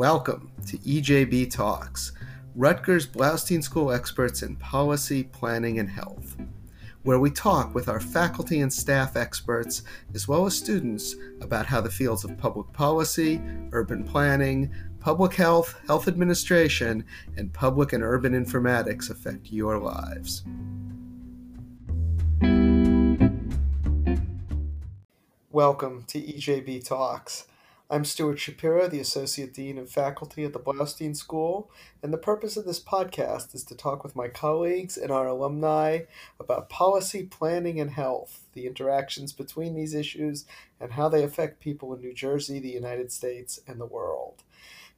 Welcome to EJB Talks, Rutgers Bloustein School experts in policy, planning, and health, where we talk with our faculty and staff experts, as well as students, about how the fields of public policy, urban planning, public health, health administration, and public and urban informatics affect your lives. Welcome to EJB Talks. I'm Stuart Shapiro, the Associate Dean of Faculty at the Bloustein School, and the purpose of this podcast is to talk with my colleagues and our alumni about policy, planning, and health, the interactions between these issues, and how they affect people in New Jersey, the United States, and the world.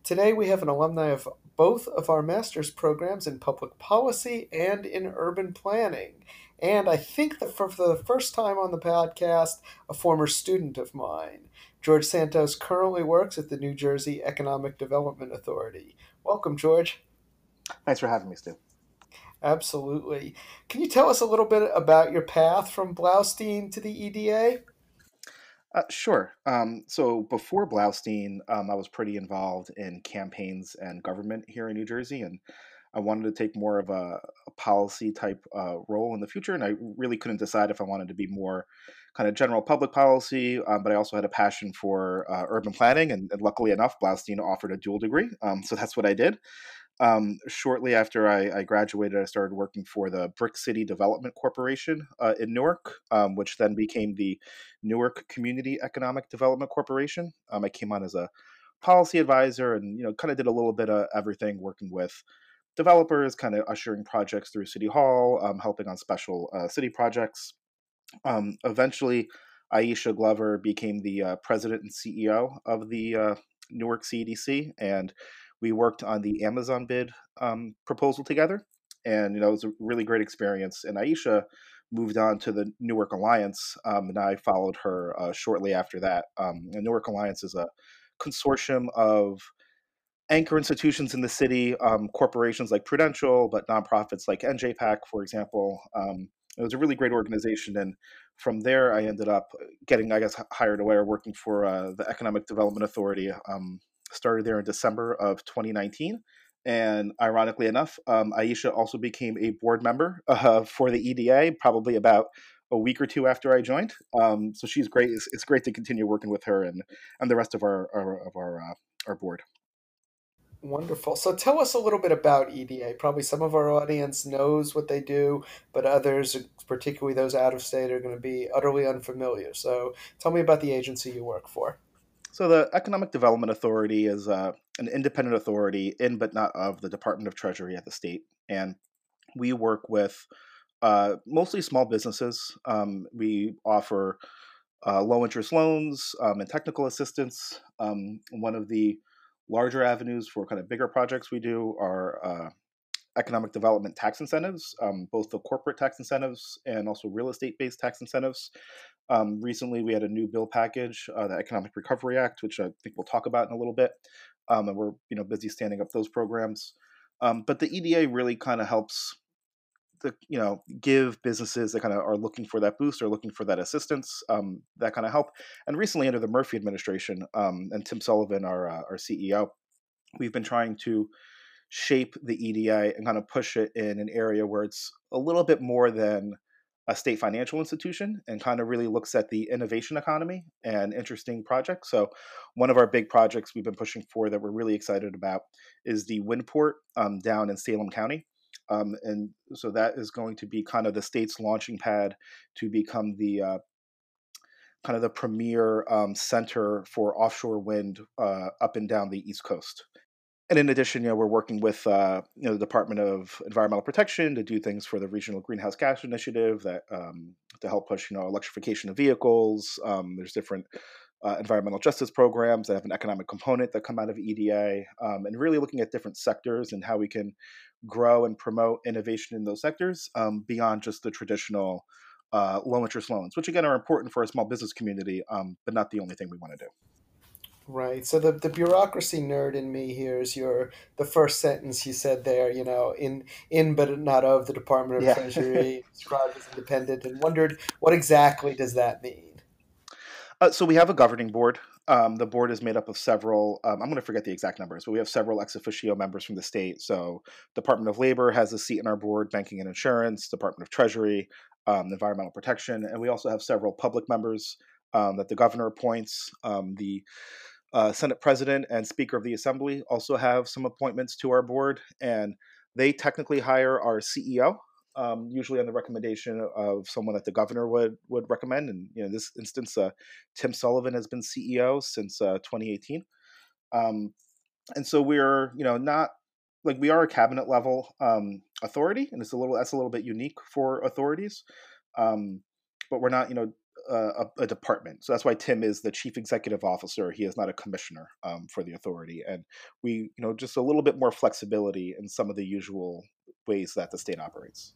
Today, we have an alumni of both of our master's programs in public policy and in urban planning. And I think that for the first time on the podcast, a former student of mine. George Santos currently works at the New Jersey Economic Development Authority. Welcome, George. Thanks for having me, Stu. Absolutely. Can you tell us a little bit about your path from Bloustein to the EDA? Uh, sure. Um, so before Bloustein, um, I was pretty involved in campaigns and government here in New Jersey, and I wanted to take more of a, a policy type uh, role in the future, and I really couldn't decide if I wanted to be more kind of general public policy, um, but I also had a passion for uh, urban planning. And, and, luckily enough, Bloustein offered a dual degree. Um, so that's what I did. Um, shortly after I, I, graduated, I started working for the Brick City Development Corporation uh, in Newark, um, which then became the Newark Community Economic Development Corporation. Um, I came on as a policy advisor and you know kind of did a little bit of everything working with developers kind of ushering projects through city hall um, helping on special uh, city projects um, eventually, Aisha Glover became the uh, president and CEO of the uh, Newark CDC, and we worked on the Amazon bid um, proposal together. And you know, it was a really great experience. And Aisha moved on to the Newark Alliance, um, and I followed her uh, shortly after that. Um, the Newark Alliance is a consortium of anchor institutions in the city, um, corporations like Prudential, but nonprofits like NJPAC, for example. Um, it was a really great organization and from there i ended up getting i guess hired away or working for uh, the economic development authority um, started there in december of 2019 and ironically enough um, aisha also became a board member uh, for the eda probably about a week or two after i joined um, so she's great it's, it's, great to continue working with her and and the rest of our, our of our uh, our board Wonderful. So tell us a little bit about EDA. Probably some of our audience knows what they do, but others, particularly those out of state, are going to be utterly unfamiliar. So tell me about the agency you work for. So the Economic Development Authority is uh, an independent authority in but not of the Department of Treasury at the state, and we work with uh, mostly small businesses. Um, we offer uh, low interest loans um, and technical assistance. Um, one of the larger avenues for kind of bigger projects we do are uh, economic development tax incentives, um, both the corporate tax incentives and also real estate based tax incentives. Um, recently, we had a new bill package, uh, the Economic Recovery Act, which I think we'll talk about in a little bit, um, and we're you know busy standing up those programs. Um, but the EDA really kind of helps to you know give businesses that kind of are looking for that boost or looking for that assistance um, that kind of help and recently under the murphy administration um, and tim sullivan our, uh, our ceo we've been trying to shape the eda and kind of push it in an area where it's a little bit more than a state financial institution and kind of really looks at the innovation economy and interesting projects. So, one of our big projects we've been pushing for that we're really excited about is the Windport um, down in Salem County. Um, and so that is going to be kind of the state's launching pad to become the uh, kind of the premier um, center for offshore wind uh, up and down the East Coast. And in addition, you know, we're working with uh, you know the Department of Environmental Protection to do things for the Regional Greenhouse Gas Initiative that um, to help push you know electrification of vehicles. Um, there's different uh, environmental justice programs that have an economic component that come out of EDA, um, and really looking at different sectors and how we can grow and promote innovation in those sectors um, beyond just the traditional uh, low interest loans, which again are important for a small business community, um, but not the only thing we want to do. Right. So the, the bureaucracy nerd in me hears your the first sentence you said there, you know, in in but not of the Department of yeah. Treasury, described as independent, and wondered what exactly does that mean. Uh, so we have a governing board. Um, the board is made up of several. Um, I'm going to forget the exact numbers, but we have several ex officio members from the state. So Department of Labor has a seat in our board, Banking and Insurance, Department of Treasury, um, Environmental Protection, and we also have several public members um, that the governor appoints. Um, the uh, Senate President and Speaker of the Assembly also have some appointments to our board, and they technically hire our CEO, um, usually on the recommendation of someone that the governor would would recommend. And you know, in this instance, uh, Tim Sullivan has been CEO since uh, 2018, um, and so we're you know not like we are a cabinet level um, authority, and it's a little that's a little bit unique for authorities, um, but we're not you know a, a, department. So that's why Tim is the chief executive officer. He is not a commissioner um, for the authority, and we, you know, just a little bit more flexibility in some of the usual ways that the state operates.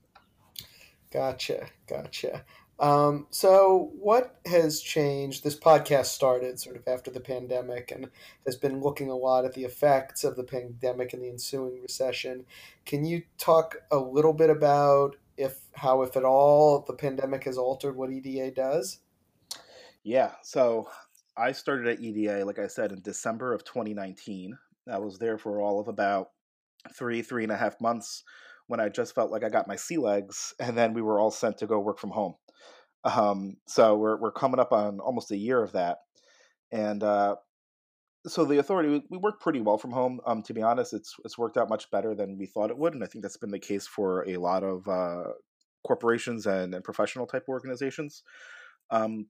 Gotcha, gotcha. Um, so, what has changed? This podcast started sort of after the pandemic and has been looking a lot at the effects of the pandemic and the ensuing recession. Can you talk a little bit about if how, if at all, the pandemic has altered what EDA does? Yeah. So, I started at EDA, like I said, in December of 2019. I was there for all of about three, three and a half months when I just felt like I got my sea legs, and then we were all sent to go work from home. Um, so we're we're coming up on almost a year of that, and uh, so the authority we, we, work pretty well from home. Um, to be honest, it's it's worked out much better than we thought it would, and I think that's been the case for a lot of uh, corporations and, and professional type organizations. Um,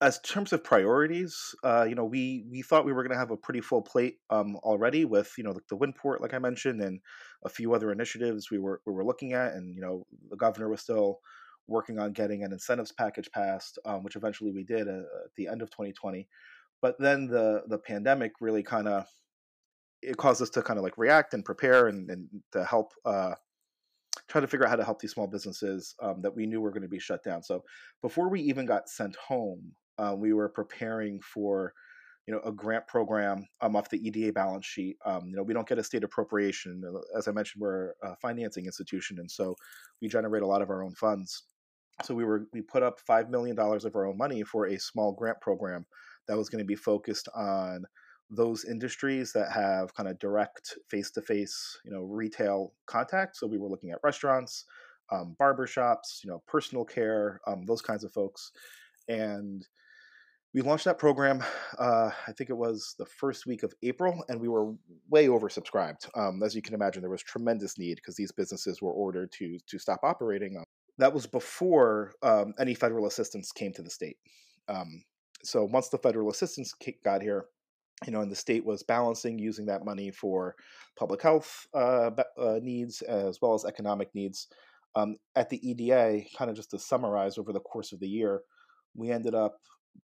as terms of priorities, uh, you know, we we thought we were going to have a pretty full plate um, already with you know like the Windport, like I mentioned, and a few other initiatives we were we were looking at, and you know the governor was still working on getting an incentives package passed, um, which eventually we did uh, at the end of 2020. But then the the pandemic really kind of it caused us to kind of like react and prepare and, and to help uh, try to figure out how to help these small businesses um, that we knew were going to be shut down. So before we even got sent home, uh, we were preparing for you know a grant program um, off the EDA balance sheet. Um, you know we don't get a state appropriation. Uh, as I mentioned, we're a financing institution, and so we generate a lot of our own funds. So we were we put up five million dollars of our own money for a small grant program that was going to be focused on those industries that have kind of direct face-to-face you know retail contact so we were looking at restaurants um, barber shops you know personal care um, those kinds of folks and we launched that program uh, i think it was the first week of april and we were way oversubscribed. Um, as you can imagine there was tremendous need because these businesses were ordered to to stop operating um, that was before um, any federal assistance came to the state. Um, so once the federal assistance got here you know and the state was balancing using that money for public health uh, uh, needs as well as economic needs um, at the eda kind of just to summarize over the course of the year we ended up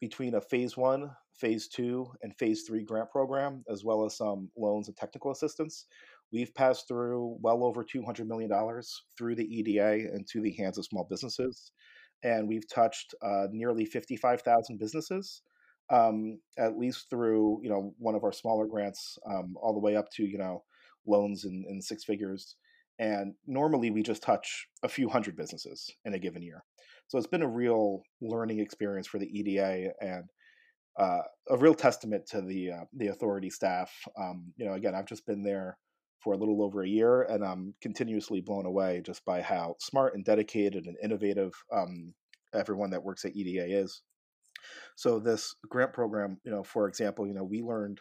between a phase one, phase two, and phase three grant program, as well as some loans and technical assistance. We've passed through well over $200 million through the EDA into the hands of small businesses. And we've touched uh, nearly 55,000 businesses, um, at least through, you know, one of our smaller grants, um, all the way up to, you know, loans in, in six figures. And normally we just touch a few hundred businesses in a given year. So it's been a real learning experience for the EDA and uh, a real testament to the uh, the authority staff. Um, you know, again, I've just been there for a little over a year, and I'm continuously blown away just by how smart and dedicated and innovative um, everyone that works at EDA is. So this grant program, you know, for example, you know, we learned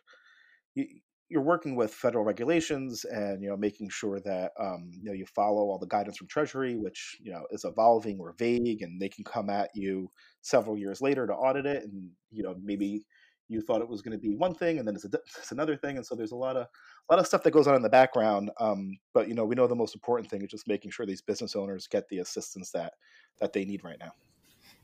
you're working with federal regulations and you know making sure that um, you know you follow all the guidance from Treasury, which you know is evolving or vague, and they can come at you several years later to audit it, and you know maybe you thought it was going to be one thing, and then it's, a, it's, another thing, and so there's a lot of a lot of stuff that goes on in the background. Um, but you know we know the most important thing is just making sure these business owners get the assistance that that they need right now.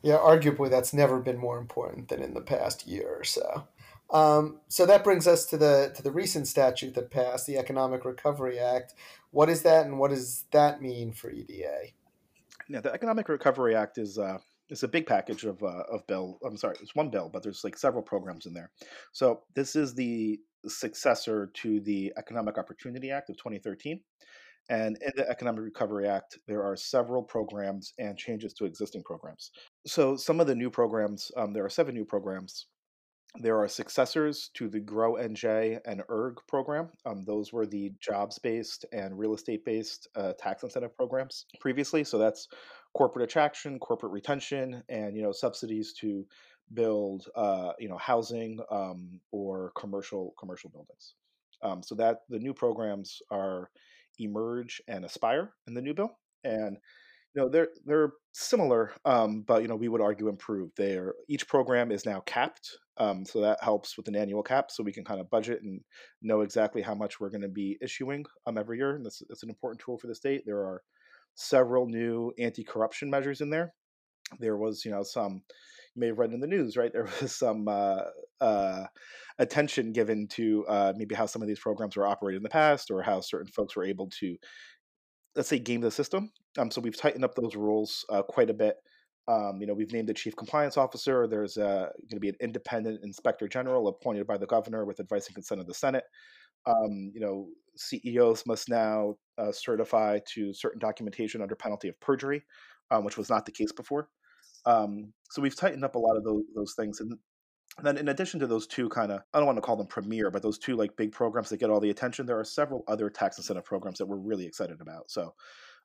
Yeah, arguably that's never been more important than in the past year or so. Um, so that brings us to the to the recent statute that passed, the Economic Recovery Act. What is that, and what does that mean for EDA? Yeah, the Economic Recovery Act is uh, is a big package of uh, of bill. I'm sorry, it's one bill, but there's like several programs in there. So this is the successor to the Economic Opportunity Act of 2013, And in the Economic Recovery Act, there are several programs and changes to existing programs. So, some of the new programs, um, there are seven new programs. There are successors to the Grow NJ and ERG program. Um, those were the jobs based and real estate based uh, tax incentive programs previously. So, that's corporate attraction, corporate retention, and you know subsidies to build uh, you know housing um, or commercial commercial buildings. Um, so that the new programs are emerge and aspire in the new bill, and know they're they're similar, um, but you know we would argue improved. They're each program is now capped, um, so that helps with an annual cap, so we can kind of budget and know exactly how much we're going to be issuing um, every year. And that's, that's an important tool for the state. There are several new anti-corruption measures in there. There was, you know, some you may have read in the news, right? There was some uh, uh, attention given to uh, maybe how some of these programs were operated in the past, or how certain folks were able to, let's say, game the system. Um, so we've tightened up those rules uh, quite a bit. Um, you know, we've named a chief compliance officer. There's uh, going to be an independent inspector general appointed by the governor with advice and consent of the Senate. Um, you know, CEOs must now uh, certify to certain documentation under penalty of perjury, um, which was not the case before. Um, so we've tightened up a lot of those, those things. And then in addition to those two kind of, I don't want to call them premier, but those two like big programs that get all the attention, there are several other tax incentive programs that we're really excited about. So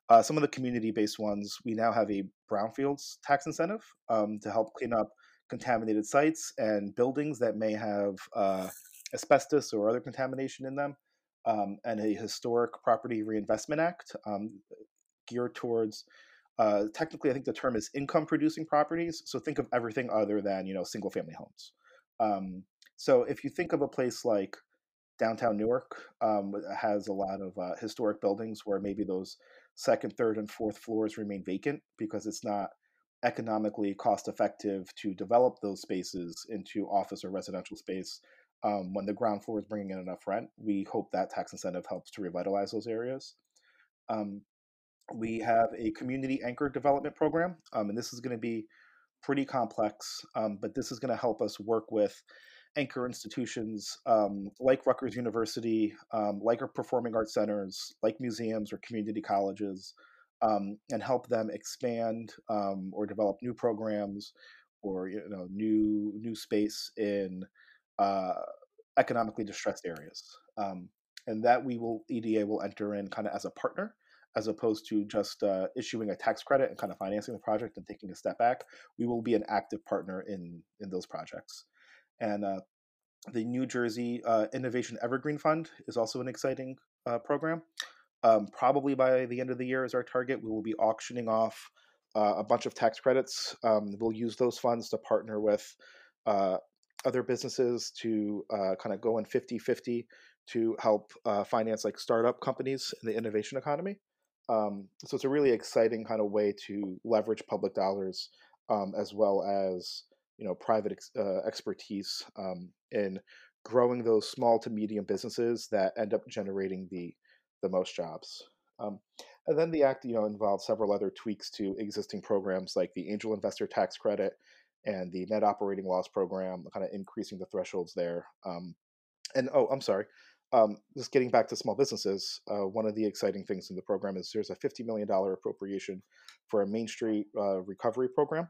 uh, some of the community-based ones, we now have a brownfields tax incentive um, to help clean up contaminated sites and buildings that may have uh, asbestos or other contamination in them, um, and a historic property reinvestment act um, geared towards uh, technically, I think the term is income producing properties. So think of everything other than you know single family homes. Um, so if you think of a place like downtown Newark, um, has a lot of uh, historic buildings where maybe those second, third, and fourth floors remain vacant because it's not economically cost effective to develop those spaces into office or residential space um, when the ground floor is bringing in enough rent. We hope that tax incentive helps to revitalize those areas. Um, we have a community anchor development program, um, and this is going to be pretty complex, um, but this is going to help us work with anchor institutions um, like Rutgers University, um, like our performing arts centers, like museums or community colleges, um, and help them expand um, or develop new programs or you know new new space in uh, economically distressed areas. and that we will EDA will enter in kind of as a partner as opposed to just uh, issuing a tax credit and kind of financing the project and taking a step back. We will be an active partner in in those projects. And uh, the New Jersey uh, Innovation Evergreen Fund is also an exciting uh, program. Um, probably by the end of the year is our target. We will be auctioning off uh, a bunch of tax credits. Um, we'll use those funds to partner with uh, other businesses to kind of go in 50 50 to help finance like startup companies in the innovation economy. Um, so it's a really exciting kind of way to leverage public dollars um, as well as you know private ex- uh, expertise um, in growing those small to medium businesses that end up generating the the most jobs. Um, and then the act, you know, involves several other tweaks to existing programs like the angel investor tax credit and the net operating loss program, kind of increasing the thresholds there. Um, and oh, I'm sorry, um, just getting back to small businesses, uh, one of the exciting things in the program is there's a $50 million appropriation for a Main Street uh, recovery program.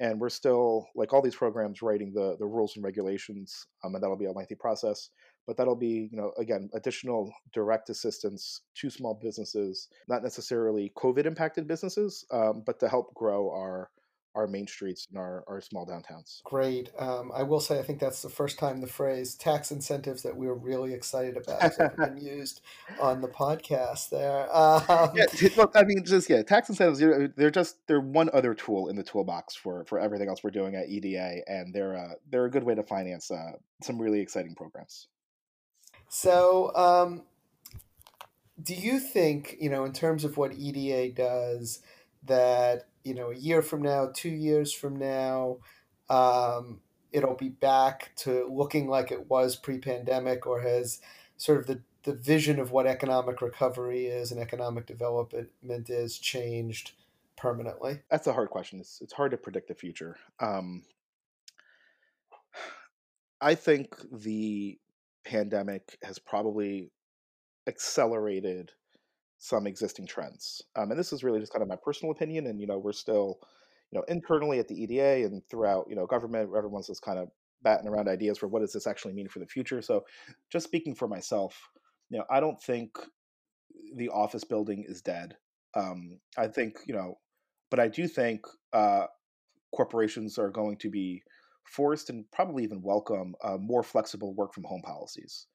And we're still, like all these programs, writing the, the rules and regulations, um, and that'll be a lengthy process. But that'll be, you know, again, additional direct assistance to small businesses, not necessarily COVID impacted businesses, um, but to help grow our our main streets and our, our small downtowns. Great. Um, I will say, I think that's the first time the phrase tax incentives that we were really excited about has been used on the podcast there. Um, yeah, I mean, just, yeah, tax incentives, they're just, they're one other tool in the toolbox for, for everything else we're doing at EDA. And they're, uh, they're a good way to finance uh, some really exciting programs. So, um, do you think, you know, in terms of what EDA does, that you know a year from now, two years from now, um, it'll be back to looking like it was pre-pandemic, or has sort of the the vision of what economic recovery is and economic development is changed permanently? That's a hard question. It's it's hard to predict the future. Um, I think the pandemic has probably accelerated some existing trends. Um, and this is really just kind of my personal opinion. And you know, we're still, you know, internally at the EDA and throughout, you know, government, everyone's just kind of batting around ideas for what does this actually mean for the future. So, just speaking for myself, you know, I don't think the office building is dead. Um, I think you know, but I do think uh, corporations are going to be forced and probably even welcome uh, more flexible work from home policies,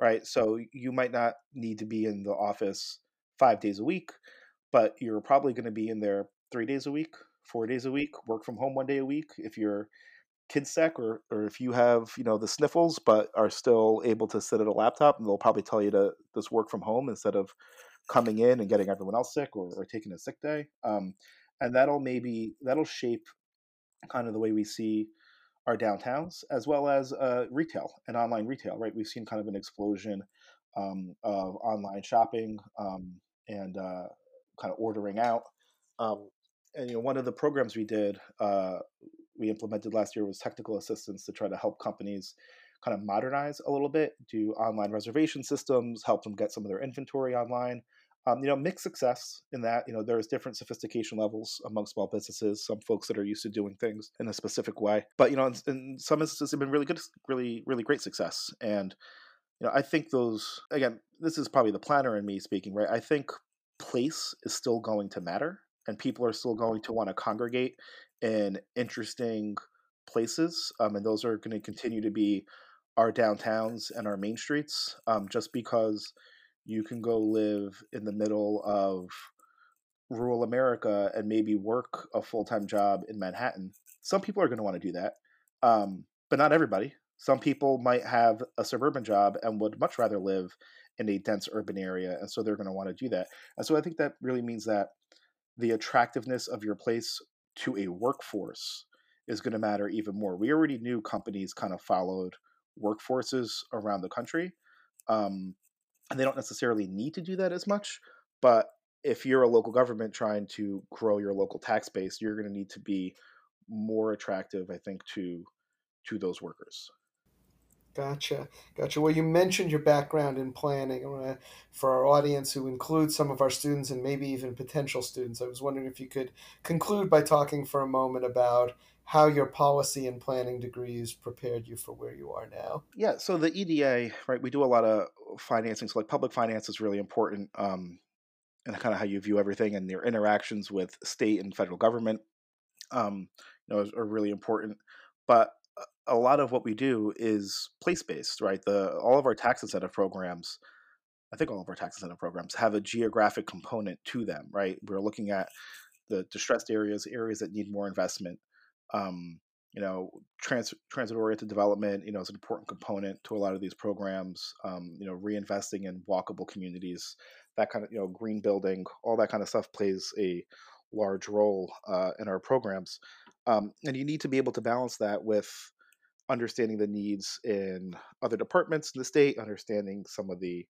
right? So you might not need to be in the office five days a week, but you're probably going to be in there three days a week, four days a week, work from home one day a week. If you're kid sick or, or if you have you know the sniffles but are still able to sit at a laptop and they'll probably tell you to just work from home instead of coming in and getting everyone else sick or, or taking a sick day um, and that'll maybe that'll shape kind of the way we see our downtowns as well as uh, retail and online retail right we've seen kind of an explosion um, of online shopping um, and uh, kind of ordering out um, and you know one of the programs we did uh, we implemented last year was technical assistance to try to help companies kind of modernize a little bit, do online reservation systems, help them get some of their inventory online. Um, you know, mixed success in that. You know, there's different sophistication levels among small businesses. Some folks that are used to doing things in a specific way, but you know, in, in some instances, have been really good, really, really great success. And you know, I think those again, this is probably the planner in me speaking, right? I think place is still going to matter, and people are still going to want to congregate in interesting places, um, and those are going to continue to be our downtowns and our main streets. Um, just because you can go live in the middle of rural America and maybe work a full time job in Manhattan, some people are going to want to do that, um, but not everybody. Some people might have a suburban job and would much rather live in a dense urban area, and so they're going to want to do that. And so I think that really means that the attractiveness of your place to a workforce is going to matter even more. We already knew companies kind of followed workforces around the country, um, and they don't necessarily need to do that as much. But if you're a local government trying to grow your local tax base, you're going to need to be more attractive, I think, to to those workers. Gotcha, gotcha. Well, you mentioned your background in planning. To, for our audience, who includes some of our students and maybe even potential students, I was wondering if you could conclude by talking for a moment about how your policy and planning degrees prepared you for where you are now. Yeah. So the EDA, right? We do a lot of financing. So like public finance is really important, um, and kind of how you view everything and your interactions with state and federal government, um, you know, are really important. But a lot of what we do is place based, right? The all of our tax incentive programs, I think all of our tax incentive programs have a geographic component to them, right? We're looking at the distressed areas, areas that need more investment. Um, you know, trans, transit oriented development, you know, is an important component to a lot of these programs. Um, you know, reinvesting in walkable communities, that kind of, you know, green building, all that kind of stuff plays a large role uh, in our programs. Um, and you need to be able to balance that with understanding the needs in other departments in the state, understanding some of the,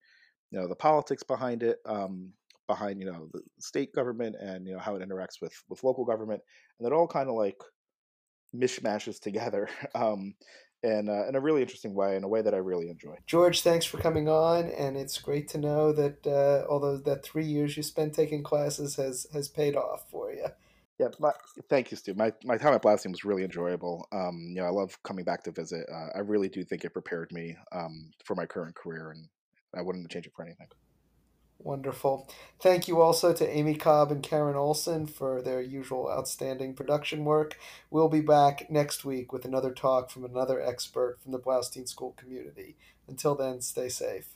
you know, the politics behind it, um, behind you know the state government and you know how it interacts with with local government, and it all kind of like mishmashes together. Um, in, uh, in a really interesting way, in a way that I really enjoy. George, thanks for coming on, and it's great to know that uh, although that three years you spent taking classes has has paid off for you. Yeah, my, thank you, Stu. My my time at Bloustein was really enjoyable. Um, you know, I love coming back to visit. Uh, I really do think it prepared me um, for my current career, and I wouldn't change it for anything. Wonderful. Thank you also to Amy Cobb and Karen Olson for their usual outstanding production work. We'll be back next week with another talk from another expert from the Bloustein School community. Until then, stay safe.